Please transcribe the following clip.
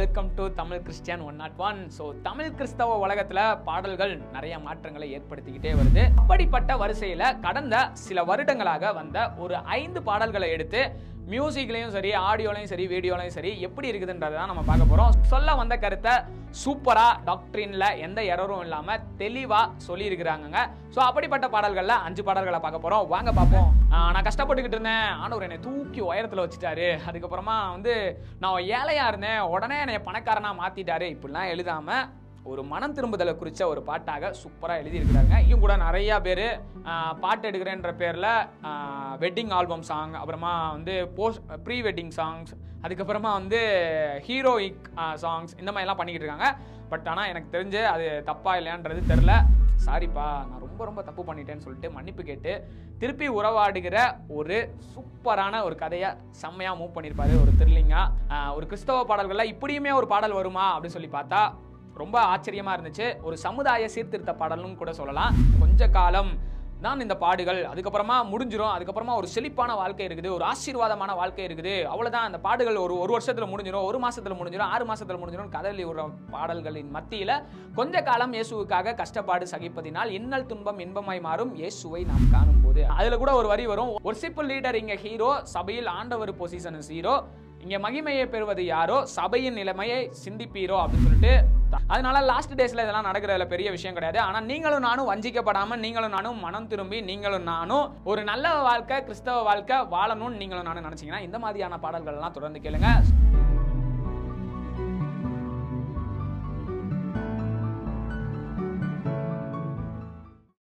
Welcome to Tamil Christian one not one so Tamil கிறிஸ்தவ உலகத்தில் பாடல்கள் நிறைய மாற்றங்களை ஏற்படுத்திக்கிட்டே வருது. அப்படிப்பட்ட வரிசையில் கடந்த சில வருடங்களாக வந்த ஒரு ஐந்து பாடல்களை எடுத்து மியூசிக்லையும் சரி ஆடியோலையும் சரி வீடியோலையும் சரி எப்படி இருக்குதுன்றதை தான் நம்ம பார்க்க போகிறோம் சொல்ல வந்த கருத்தை சூப்பராக டாக்டரின்ல எந்த எரரும் இல்லாமல் தெளிவாக சொல்லியிருக்கிறாங்கங்க. ஸோ அப்படிப்பட்ட பாடல்களில் அஞ்சு பாடல்களை பார்க்க போகிறோம் வாங்க பார்ப்போம். நான் கஷ்டப்பட்டுக்கிட்டு இருந்தேன். ஆனவர் என்னை தூக்கி உயரத்தில் வச்சுட்டாரு. அதுக்கப்புறமா வந்து நான் ஏழையாக இருந்தேன். உடனே என்னை பணக்காரனாக மாற்றிட்டாரு இப்படிலாம் எழுதாமல் ஒரு மனம் திரும்புதலை குறித்த ஒரு பாட்டாக சூப்பராக எழுதியிருக்கிறாங்க இவங்க கூட நிறையா பேர் பாட்டு எடுக்கிறேன்ற பேரில் வெட்டிங் ஆல்பம் சாங் அப்புறமா வந்து போஸ்ட் ப்ரீ வெட்டிங் சாங்ஸ் அதுக்கப்புறமா வந்து ஹீரோயிக் சாங்ஸ் இந்த மாதிரிலாம் பண்ணிக்கிட்டு இருக்காங்க. பட் ஆனால் எனக்கு தெரிஞ்சு அது தப்பா இல்லையான்றது தெரில சாரிப்பா நான் ரொம்ப ரொம்ப தப்பு பண்ணிட்டேன்னு சொல்லிட்டு மன்னிப்பு கேட்டு திருப்பி உறவாடுகிற ஒரு சூப்பரான ஒரு கதையை செம்மையாக மூவ் பண்ணியிருப்பாரு ஒரு த்ரில்லிங்காக ஒரு கிறிஸ்தவ பாடல்களில் இப்படியுமே ஒரு பாடல் வருமா அப்படின்னு சொல்லி பார்த்தா ரொம்ப ஆச்சரியமா இருந்துச்சு. ஒரு சமுதாய சீர்திருத்த பாடல்னு கூட சொல்லலாம். கொஞ்ச காலம் தான் இந்த பாடுகள். அதுக்கப்புறமா முடிஞ்சிரும். அதுக்கப்புறமா ஒரு செழிப்பான வாழ்க்கை இருக்குது. ஒரு ஆசீர்வாதமான வாழ்க்கை இருக்குது. அவ்வளோதான் அந்த பாடுகள் ஒரு ஒரு வருஷத்தில் முடிஞ்சிடும் ஒரு மாசத்துல முடிஞ்சிடும் ஆறு மாதத்தில் முடிஞ்சிடும் கதலி ஒரு பாடல்களின் மத்தியில் கொஞ்ச காலம் இயேசுவுக்காக கஷ்டப்பாடு சகிப்பதினால் இன்னல் துன்பம் இன்பமாய் மாறும். இயேசுவை நாம் காணும் போது கூட ஒரு வரி வரும். ஒரு சிப்பிள் லீடர் இங்கே ஹீரோ சபையில் ஆண்டவர் பொசிஷன் ஹீரோ இங்க மகிமையை பெறுவது யாரோ? சபையின் நிலைமையை சிந்திப்பீரோ அப்படின்னு சொல்லிட்டு அதனால லாஸ்ட் டேஸ்ல இதெல்லாம் நடக்கிறதுல பெரிய விஷயம் கிடையாது. ஆனா நீங்களும் நானும் வஞ்சிக்கப்படாம நீங்களும் நானும் மனம் திரும்பி நீங்களும் நானும் ஒரு நல்ல வாழ்க்கை கிறிஸ்தவ வாழ்க்கை வாழணும்னு நீங்களும் நானும் நினைச்சீங்கன்னா இந்த மாதிரியான பாடல்கள் எல்லாம் தொடர்ந்து கேளுங்க.